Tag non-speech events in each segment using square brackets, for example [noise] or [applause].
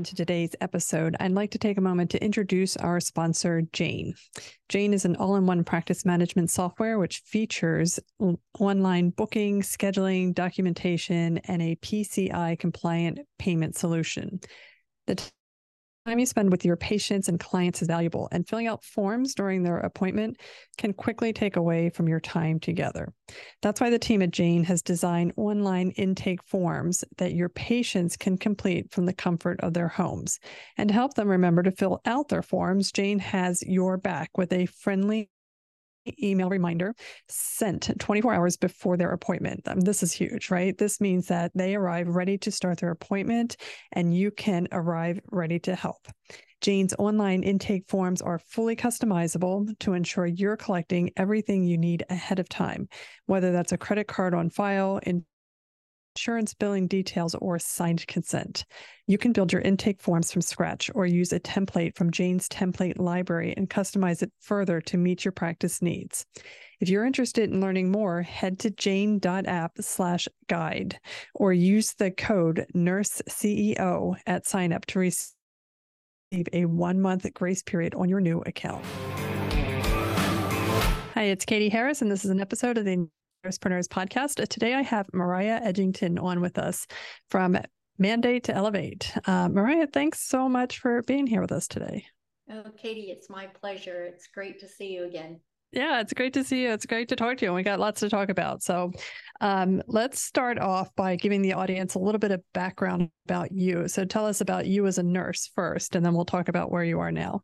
Into today's episode, I'd like to take a moment to introduce our sponsor, Jane. Jane is an all in one practice management software which features online booking, scheduling, documentation, and a PCI compliant payment solution. The time you spend with your patients and clients is valuable, and filling out forms during their appointment can quickly take away from your time together. That's why the team at Jane has designed online intake forms that your patients can complete from the comfort of their homes. And to help them remember to fill out their forms, Jane has your back with a friendly email reminder sent 24 hours before their appointment. Um, this is huge, right? This means that they arrive ready to start their appointment and you can arrive ready to help. Jane's online intake forms are fully customizable to ensure you're collecting everything you need ahead of time, whether that's a credit card on file, in insurance billing details, or signed consent. You can build your intake forms from scratch or use a template from Jane's template library and customize it further to meet your practice needs. If you're interested in learning more, head to jane.app slash guide or use the code NURSECEO at signup to receive a one month grace period on your new account. Hi, it's Katie Harris, and this is an episode of the Nursepreneurs podcast. Today I have Mariah Edgington on with us from Mandate to Elevate. Uh, Mariah, thanks so much for being here with us today. Oh, Katie, it's my pleasure. It's great to see you again. Yeah, it's great to see you. It's great to talk to you. And we got lots to talk about. So um, let's start off by giving the audience a little bit of background about you. So tell us about you as a nurse first, and then we'll talk about where you are now.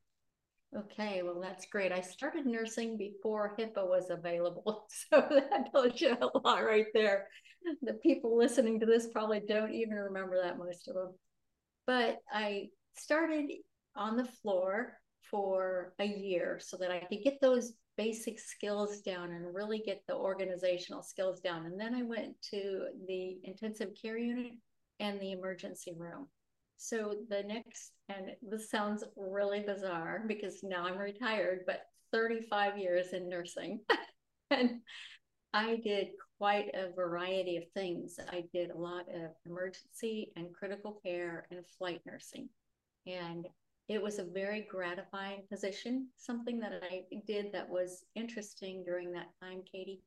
Okay, well, that's great. I started nursing before HIPAA was available. [laughs] So that tells you a lot right there. The people listening to this probably don't even remember that, most of them. But I started on the floor for a year so that I could get those basic skills down and really get the organizational skills down. And then I went to the intensive care unit and the emergency room. So the next, and this sounds really bizarre because now I'm retired, but 35 years in nursing. [laughs] and I did quite a variety of things. I did a lot of emergency and critical care and flight nursing. And it was a very gratifying position. Something that I did that was interesting during that time, Katie,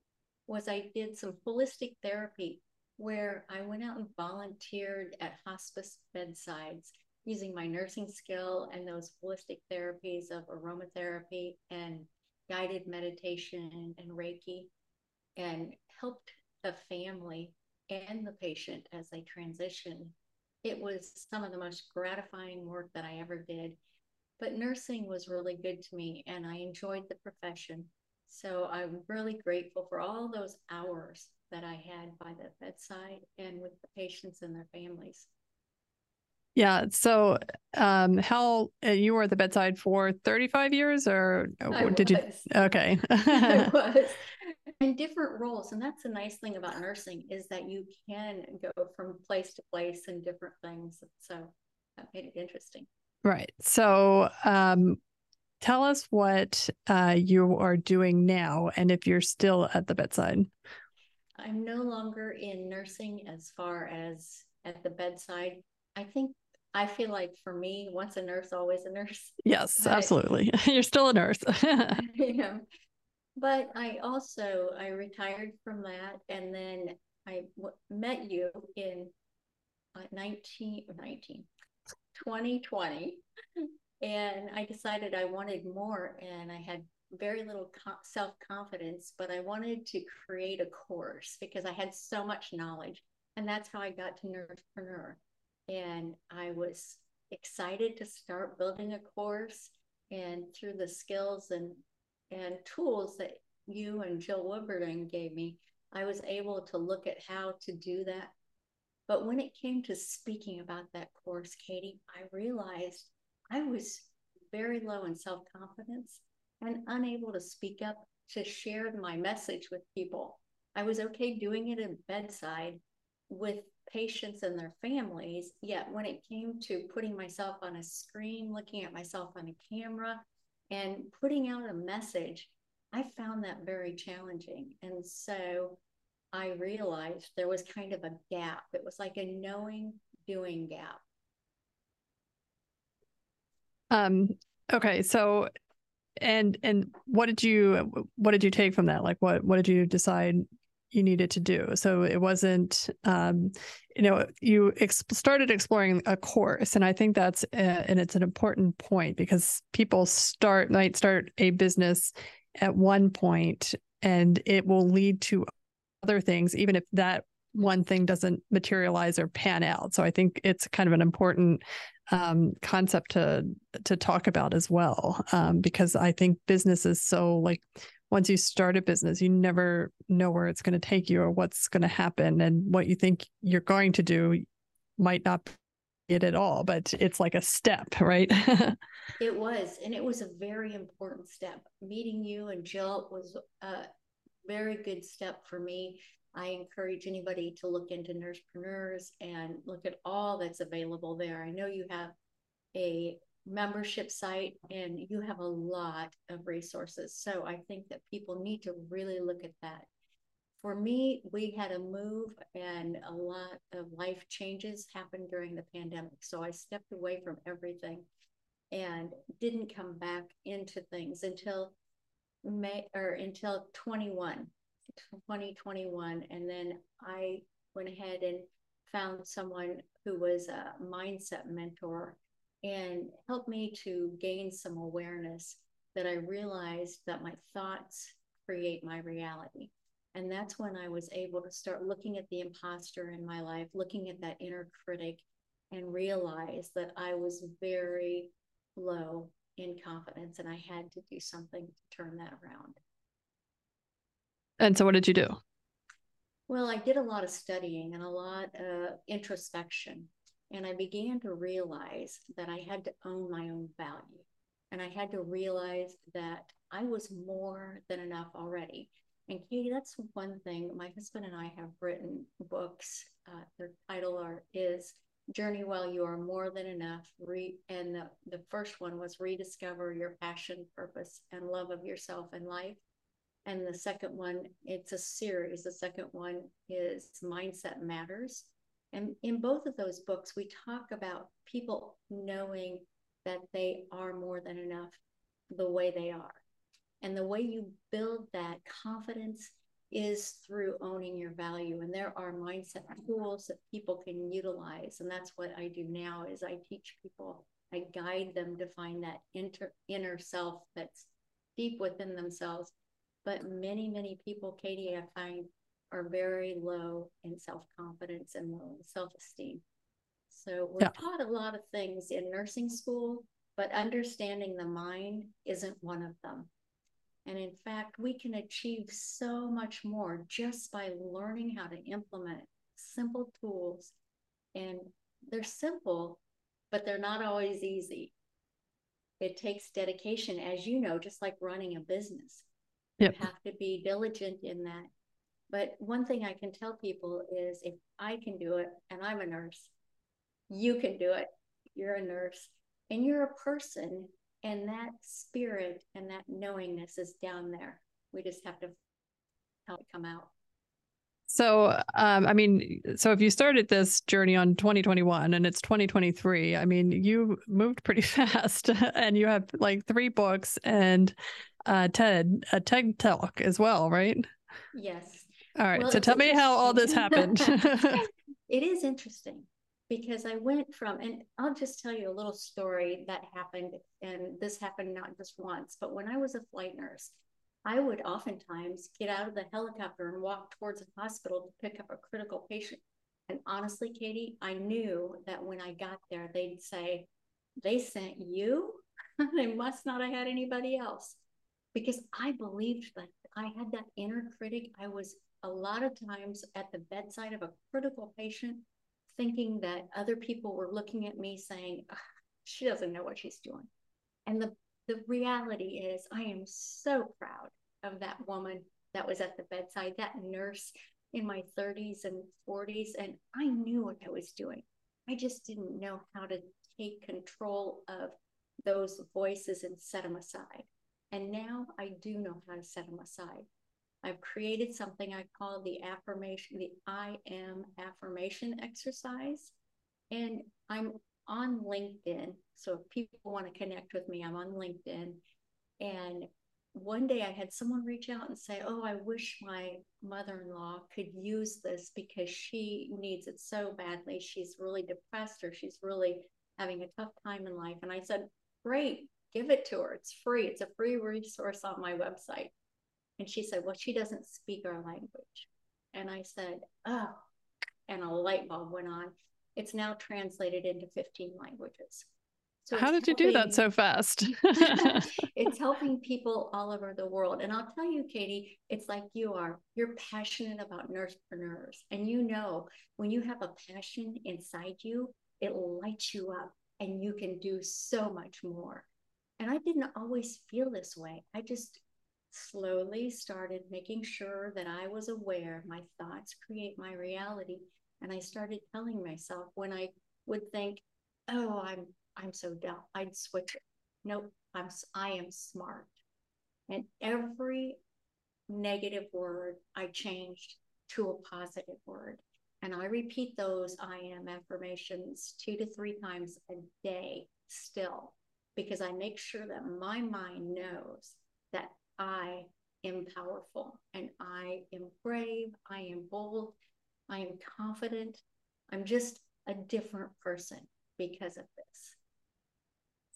was I did some holistic therapy where I went out and volunteered at hospice bedsides using my nursing skill and those holistic therapies of aromatherapy and guided meditation and Reiki and helped the family and the patient as they transition. It was some of the most gratifying work that I ever did. But nursing was really good to me and I enjoyed the profession. So I'm really grateful for all those hours that I had by the bedside and with the patients and their families. Yeah. So, um, how uh, you were at the bedside for 35 years, or I did was. you? [laughs] Okay. [laughs] I was in different roles, and that's the nice thing about nursing is that you can go from place to place and different things. So that made it interesting. Right. So, um, tell us what uh, you are doing now, and if you're still at the bedside. I'm no longer in nursing as far as at the bedside. I think I feel like for me, once a nurse, always a nurse. [laughs] Yes, but, absolutely. [laughs] You're still a nurse. [laughs] yeah. But I also I retired from that, and then I w- met you in uh, 19, 19, 2020, and I decided I wanted more, and I had very little self confidence, but I wanted to create a course because I had so much knowledge. And that's how I got to Nursepreneur. And I was excited to start building a course. And through the skills and, and tools that you and Jill Woodburn gave me, I was able to look at how to do that. But when it came to speaking about that course, Katie, I realized I was very low in self confidence and unable to speak up to share my message with people. I was okay doing it in bedside with patients and their families. Yet when it came to putting myself on a screen, looking at myself on a camera, and putting out a message, I found that very challenging. And so I realized there was kind of a gap. It was like a knowing doing gap. Um, okay. So and and what did you what did you take from that? Like what what did you decide you needed to do. So it wasn't, um, you know, you ex- started exploring a course, and I think that's a, and it's an important point because people start might start a business at one point, and it will lead to other things, even if that one thing doesn't materialize or pan out. So I think it's kind of an important um, concept to to talk about as well, um, because I think business is so like once you start a business, you never know where it's going to take you or what's going to happen. And what you think you're going to do might not be it at all, but it's like a step, right? [laughs] it was. And it was a very important step. Meeting you and Jill was a very good step for me. I encourage anybody to look into Nursepreneurs and look at all that's available there. I know you have a membership site and you have a lot of resources. So I think that people need to really look at that. For me, we had a move and a lot of life changes happened during the pandemic. So I stepped away from everything and didn't come back into things until May or until 21, 2021. And then I went ahead and found someone who was a mindset mentor and helped me to gain some awareness that I realized that my thoughts create my reality. And that's when I was able to start looking at the imposter in my life, looking at that inner critic, and realize that I was very low in confidence and I had to do something to turn that around. And so, what did you do? Well, I did a lot of studying and a lot of introspection. And I began to realize that I had to own my own value. And I had to realize that I was more than enough already. And Katie, that's one thing. My husband and I have written books. Uh, their title are is Journey While You Are More Than Enough. Re- and the, the first one was Rediscover Your Passion, Purpose, and Love of Yourself and Life. And the second one, it's a series. The second one is Mindset Matters. And in both of those books, we talk about people knowing that they are more than enough the way they are. And the way you build that confidence is through owning your value. And there are mindset tools that people can utilize. And that's what I do now is I teach people, I guide them to find that inter, inner self that's deep within themselves. But many, many people, Katie, I find are very low in self confidence and low in self esteem. So we're yeah. taught a lot of things in nursing school, but understanding the mind isn't one of them. And in fact, we can achieve so much more just by learning how to implement simple tools. And they're simple, but they're not always easy. It takes dedication, as you know, just like running a business. Yep. You have to be diligent in that. But one thing I can tell people is if I can do it and I'm a nurse, you can do it. You're a nurse and you're a person, and that spirit and that knowingness is down there. We just have to help it come out. So, um, I mean, so if you started this journey on 2021 and it's 2023, I mean, you moved pretty [laughs] fast and you have like three books and uh, TED, a TED talk as well, right? Yes. All right. Well, so tell me how all this happened. [laughs] [laughs] it is interesting because I went from, and I'll just tell you a little story that happened. And this happened not just once, but when I was a flight nurse, I would oftentimes get out of the helicopter and walk towards a hospital to pick up a critical patient. And honestly, Katie, I knew that when I got there, they'd say, They sent you? [laughs] they must not have had anybody else. Because I believed that I had that inner critic. I was a lot of times at the bedside of a critical patient thinking that other people were looking at me saying, she doesn't know what she's doing. And the, the reality is, I am so proud of that woman that was at the bedside, that nurse in my 30s and 40s. And I knew what I was doing. I just didn't know how to take control of those voices and set them aside. And now I do know how to set them aside. I've created something I call the affirmation, the I am affirmation exercise. And I'm on LinkedIn. So if people want to connect with me, I'm on LinkedIn. And one day I had someone reach out and say, Oh, I wish my mother in law could use this because she needs it so badly. She's really depressed or she's really having a tough time in life. And I said, Great, give it to her. It's free. It's a free resource on my website. And she said, Well, she doesn't speak our language. And I said, Oh, and a light bulb went on. It's now translated into 15 languages. So How did helping, you do that so fast? [laughs] it's helping people all over the world. And I'll tell you, Katie, it's like you are. You're passionate about nursepreneurs. And you know, when you have a passion inside you, it lights you up and you can do so much more. And I didn't always feel this way. I just slowly started making sure that I was aware my thoughts create my reality. And I started telling myself when I would think, oh, I'm I'm so dumb, I'd switch it. Nope, I'm I am smart. And every negative word I changed to a positive word. And I repeat those I am affirmations two to three times a day still, because I make sure that my mind knows that I am powerful and I am brave, I am bold, I am confident. I'm just a different person because of this.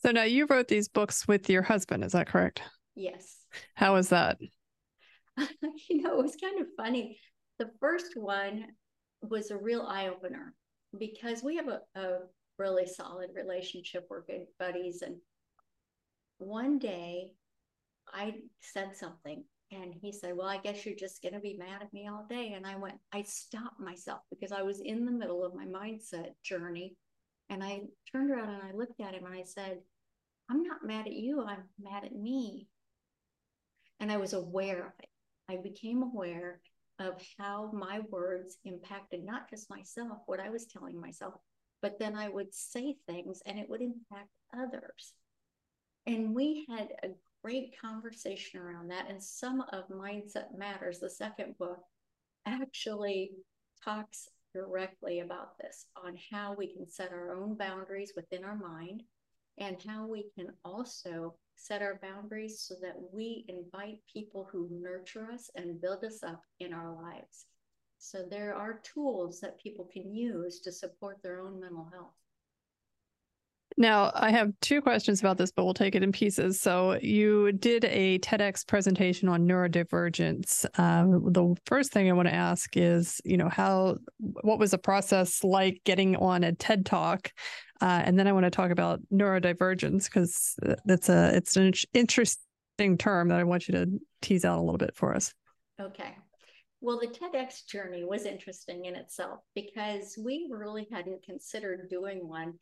So now you wrote these books with your husband, is that correct? Yes. How was that? [laughs] you know, it was kind of funny. The first one was a real eye opener because we have a, a really solid relationship. We're good buddies. And one day I said something and he said, Well, I guess you're just going to be mad at me all day. And I went, I stopped myself because I was in the middle of my mindset journey. And I turned around and I looked at him and I said, I'm not mad at you. I'm mad at me. And I was aware of it. I became aware of how my words impacted not just myself, what I was telling myself, but then I would say things and it would impact others. And we had a great conversation around that. And some of Mindset Matters, the second book, actually talks directly about this on how we can set our own boundaries within our mind and how we can also set our boundaries so that we invite people who nurture us and build us up in our lives. So there are tools that people can use to support their own mental health. Now, I have two questions about this, but we'll take it in pieces. So, you did a TEDx presentation on neurodivergence. Um, the first thing I want to ask is, you know, how, what was the process like getting on a TED Talk? Uh, and then I want to talk about neurodivergence because that's a, it's an interesting term that I want you to tease out a little bit for us. Okay. Well, the TEDx journey was interesting in itself because we really hadn't considered doing one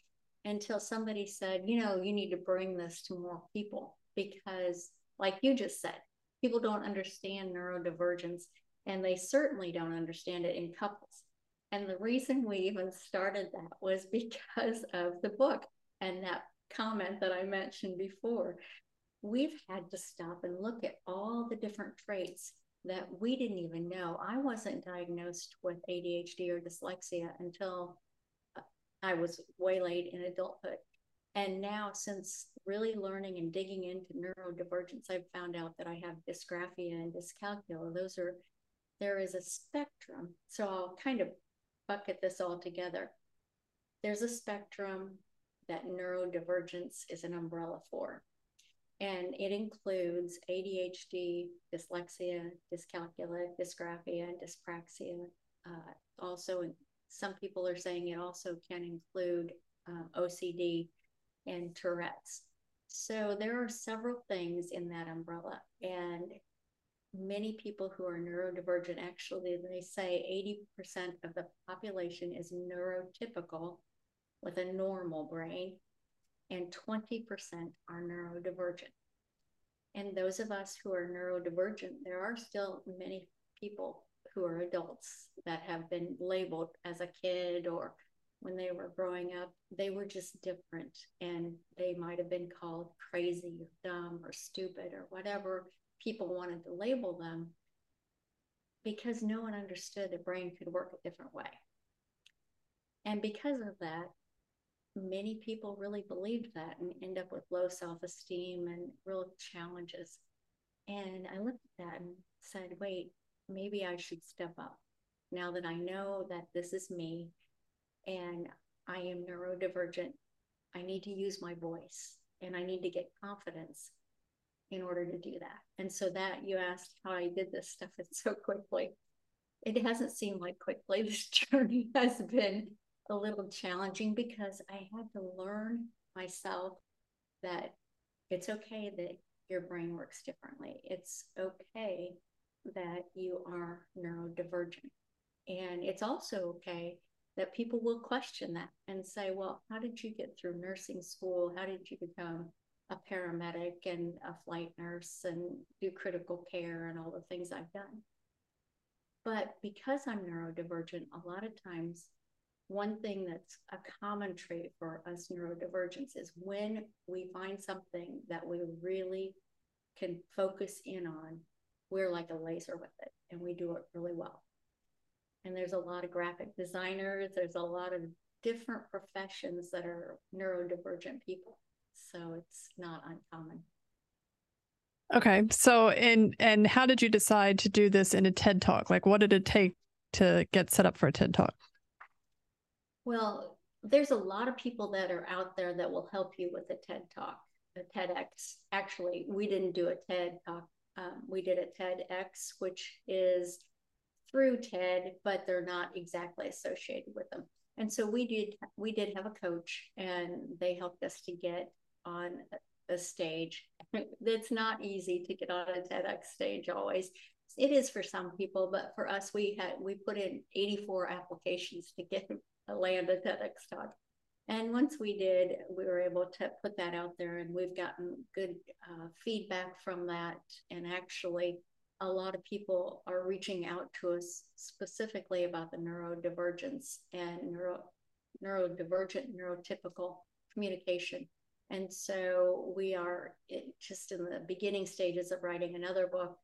until somebody said, you know, you need to bring this to more people because, like you just said, people don't understand neurodivergence and they certainly don't understand it in couples. And the reason we even started that was because of the book and that comment that I mentioned before. We've had to stop and look at all the different traits that we didn't even know. I wasn't diagnosed with ADHD or dyslexia until I was waylaid in adulthood. And now, since really learning and digging into neurodivergence, I've found out that I have dysgraphia and dyscalculia. Those are, there is a spectrum. So I'll kind of bucket this all together. There's a spectrum that neurodivergence is an umbrella for. And it includes ADHD, dyslexia, dyscalculia, dysgraphia, and dyspraxia. Uh, also some people are saying it also can include um, OCD and Tourette's. So there are several things in that umbrella. And many people who are neurodivergent actually they say 80% of the population is neurotypical with a normal brain and 20% are neurodivergent And those of us who are neurodivergent, there are still many people who are adults that have been labeled as a kid or when they were growing up, they were just different and they might have been called crazy or dumb or stupid or whatever people wanted to label them because no one understood the brain could work a different way. And because of that, many people really believed that and end up with low self esteem and real challenges. And I looked at that and said, wait, maybe I should step up now that I know that this is me and I am neurodivergent. I need to use my voice and I need to get confidence in order to do that. And so that you asked how I did this stuff so quickly. It hasn't seemed like quickly. [laughs] This journey has been a little challenging because I had to learn myself that it's okay that your brain works differently. It's okay that you are neurodivergent. And it's also okay that people will question that and say, well, how did you get through nursing school? How did you become a paramedic and a flight nurse and do critical care and all the things I've done? But because I'm neurodivergent, a lot of times, one thing that's a common trait for us neurodivergents is when we find something that we really can focus in on, we're like a laser with it and we do it really well. And there's a lot of graphic designers there's a lot of different professions that are neurodivergent people. So it's not uncommon. Okay so and and how did you decide to do this in a ted talk? Like what did it take to get set up for a ted talk? Well there's a lot of people that are out there that will help you with a ted talk a tedx. Actually we didn't do a ted talk um, we did a tedx which is through TED, but they're not exactly associated with them. And so we did we did have a coach, and they helped us to get on a stage. [laughs] it's not easy to get on a TEDx stage always. It is for some people, but for us, we had we put in 84 applications to get land a TEDx talk. And once we did, we were able to put that out there, and we've gotten good uh, feedback from that. And actually, a lot of people are reaching out to us specifically about the neurodivergence and neuro, neurodivergent, neurotypical communication. And so we are just in the beginning stages of writing another book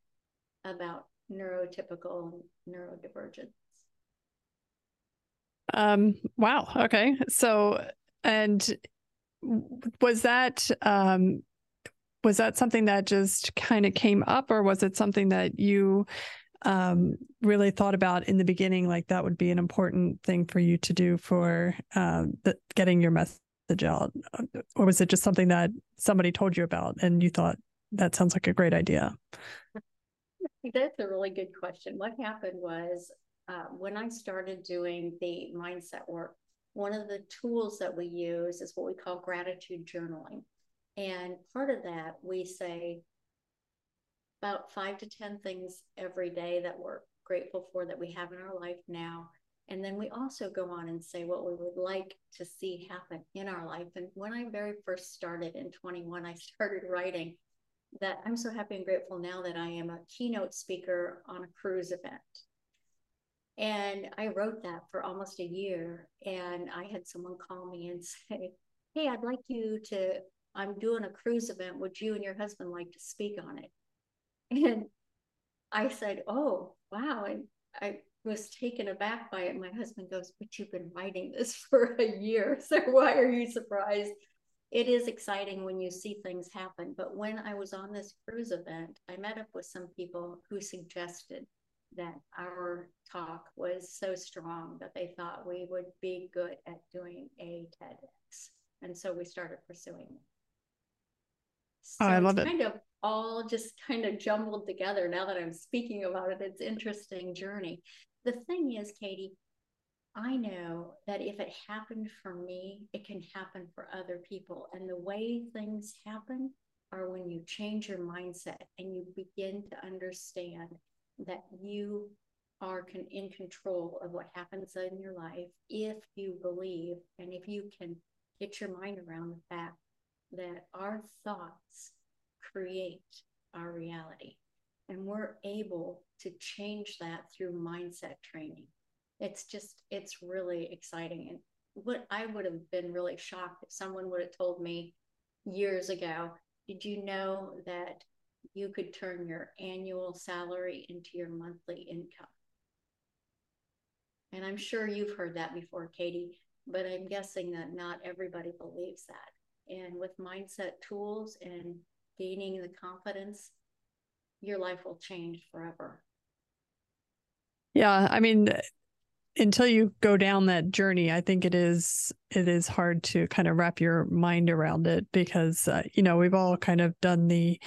about neurotypical and neurodivergence. Um, wow. Okay. So, and was that um, was that something that just kind of came up or was it something that you um, really thought about in the beginning like that would be an important thing for you to do for uh, getting your message out? Or was it just something that somebody told you about and you thought that sounds like a great idea [laughs] that's a really good question. What happened was uh, when i started doing the mindset work one of the tools that we use is what we call gratitude journaling and part of that, we say about five to 10 things every day that we're grateful for that we have in our life now. And then we also go on and say what we would like to see happen in our life. And when I very first started in 21, I [laughs] started writing that I'm so happy and grateful now that I am a keynote speaker on a cruise event. And I wrote that for almost a year. And I had someone call me and [laughs] say, Hey, I'd like you to I'm doing a cruise event. Would you and your husband like to speak on it? [laughs] And I said, Oh, wow. And I was taken aback by it. My husband goes, But you've been writing this [laughs] for a year. So why are you surprised? It is exciting when you see things happen. But when I was on this cruise event, I met up with some people who suggested that our talk was so strong that they thought we would be good at doing a TEDx. And so we started pursuing it. So oh, I love it. Kind of all just kind of jumbled together. Now that I'm speaking about it, it's interesting journey. The thing is, Katie, I know that if it happened for me, it can happen for other people. And the way things happen are when you change your mindset and you begin to understand that you are con- in control of what happens in your life if you believe and if you can get your mind around the fact that our thoughts create our reality. And we're able to change that through mindset training. It's just, it's really exciting. And what I would have been really shocked if someone would have told me years ago, did you know that you could turn your annual salary into your monthly income? And I'm sure you've heard that before, Katie, but I'm guessing that not everybody believes that. And with mindset tools and gaining the confidence, your life will change forever. Yeah, I mean, until you go down that journey, I think it is it is hard to kind of wrap your mind around it because uh, you know we've all kind of done the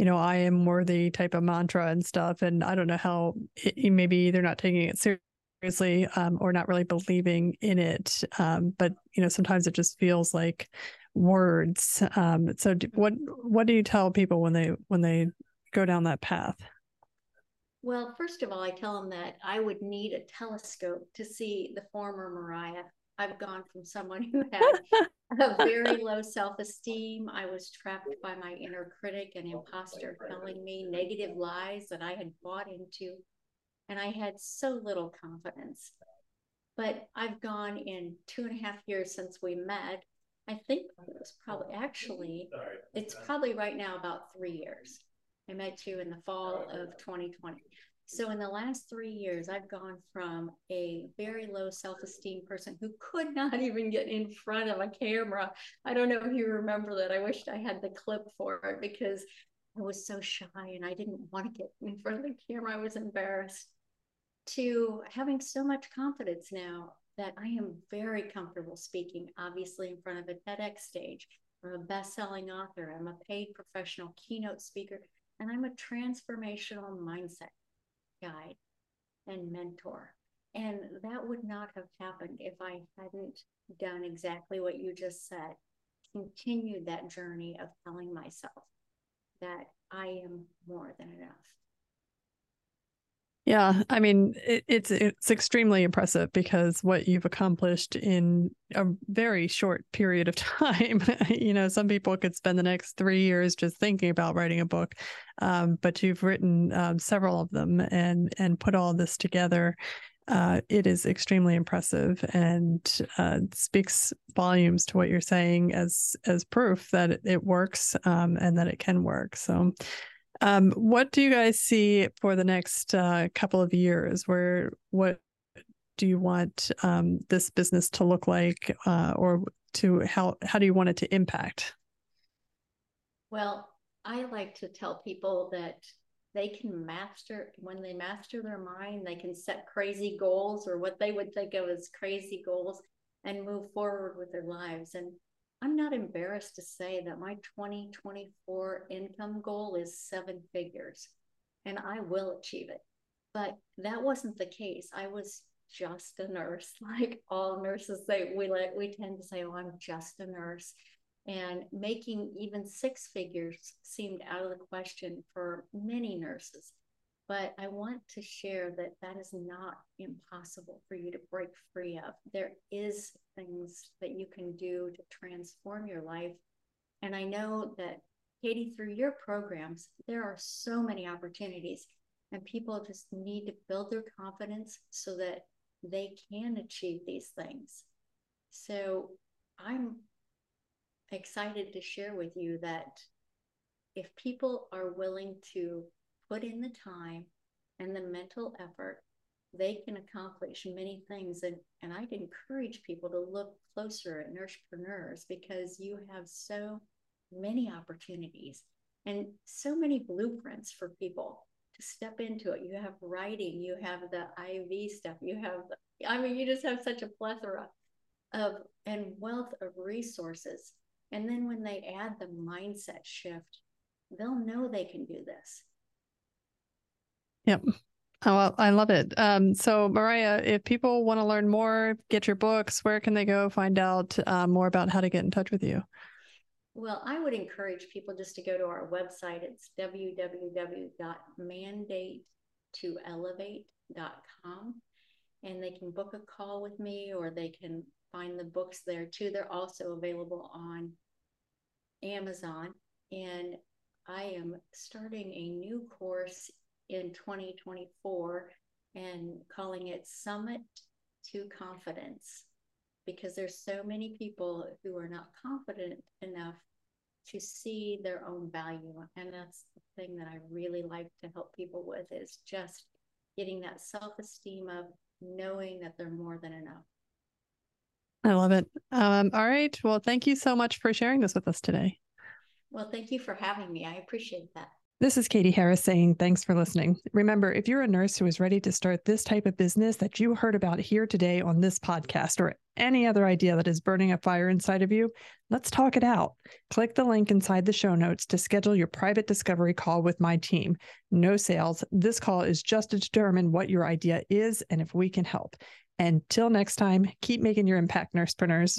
you know I am worthy type of mantra and stuff, and I don't know how it, maybe they're not taking it seriously um, or not really believing in it. Um, but you know, sometimes it just feels like words. Um, so, do, what what do you tell people when they when they go down that path? Well, first of all, I tell them that I would need a telescope to see the former Mariah. I've gone from someone who had a very low self esteem. I was trapped by my inner critic and imposter telling me negative lies that I had bought into and I had so little confidence. But I've gone in two and a half years since we met. I think it was probably actually, it's probably right now about three years. I met you in the fall of 2020. So in the last three years, I've gone from a very low self-esteem person who could not [laughs] even get in front of a camera. I don't know if you remember that. I wished I had the clip for it because I was so shy and I didn't want to get in front of the camera. I was embarrassed to having so much confidence now that I am very comfortable speaking, obviously, in front of a TEDx stage. I'm a best selling author, I'm a paid professional keynote speaker, and I'm a transformational mindset guide and mentor. And that would not have happened if I hadn't done exactly what you just said, continued that journey of telling myself that I am more than enough. Yeah, I mean it, it's it's extremely impressive because what you've accomplished in a very short period of [laughs] time. you know, some people could spend the next three years just thinking about writing a book, um, but you've written um, several of them and and put all this together. Uh, it is extremely impressive and uh, speaks volumes to what you're saying as as proof that it, works um, and that it can work. So um, what do you guys see for the next uh, couple of years? Where what do you want um, this business to look like, uh, or to how how do you want it to impact? Well, I like to tell people that they can master when they master their mind, they can set crazy goals or what they would think of as crazy goals and move forward with their lives. And I'm not embarrassed to say that my 2024 income goal is seven figures and I will achieve it. But that wasn't the case. I was just a nurse, [laughs] like all nurses say. We like we tend to say, "Oh, I'm just a nurse," and making even six figures seemed out of the question for many nurses. But I want to share that that is not impossible for you to break free of. There is things that you can do to transform your life. And I know that Katie, through your programs, there are so many opportunities, and people just need to build their confidence so that they can achieve these things. So I'm excited to share with you that if people are willing to put in the time and the mental effort, they can accomplish many things. And, and I'd encourage people to look closer at nursepreneurs because you have so many opportunities and so many blueprints for people to step into it. You have writing, you have the IV stuff, you have, I mean, you just have such a plethora of and wealth of resources. And then when they add the mindset shift, they'll know they can do this. Yep. Oh, I love it. Um, so, Mariah, if people want to learn more, get your books, where can they go find out uh, more about how to get in touch with you? Well, I would encourage people just to go to our website. It's www.mandatetoelevate.com and they can book a call with me or they can find the books there too. They're also available on Amazon. And I am starting a new course in 2024 and calling it Summit to Confidence because there's so many people who are not confident enough to see their own value and that's the thing that I really like to help people with is just getting that self-esteem of knowing that they're more than enough. I love it. Um, all right. Well, thank you so much for sharing this with us today. Well, thank you for having me. I appreciate that. This is Katie Harris saying thanks for listening. Remember, if you're a nurse who is ready to start this type of business that you heard about here today on this podcast or any other idea that is burning a fire inside of you, let's talk it out. Click the link inside the show notes to schedule your private discovery call with my team. No sales. This call is just to determine what your idea is and if we can help. Until next time, keep making your impact, nursepreneurs.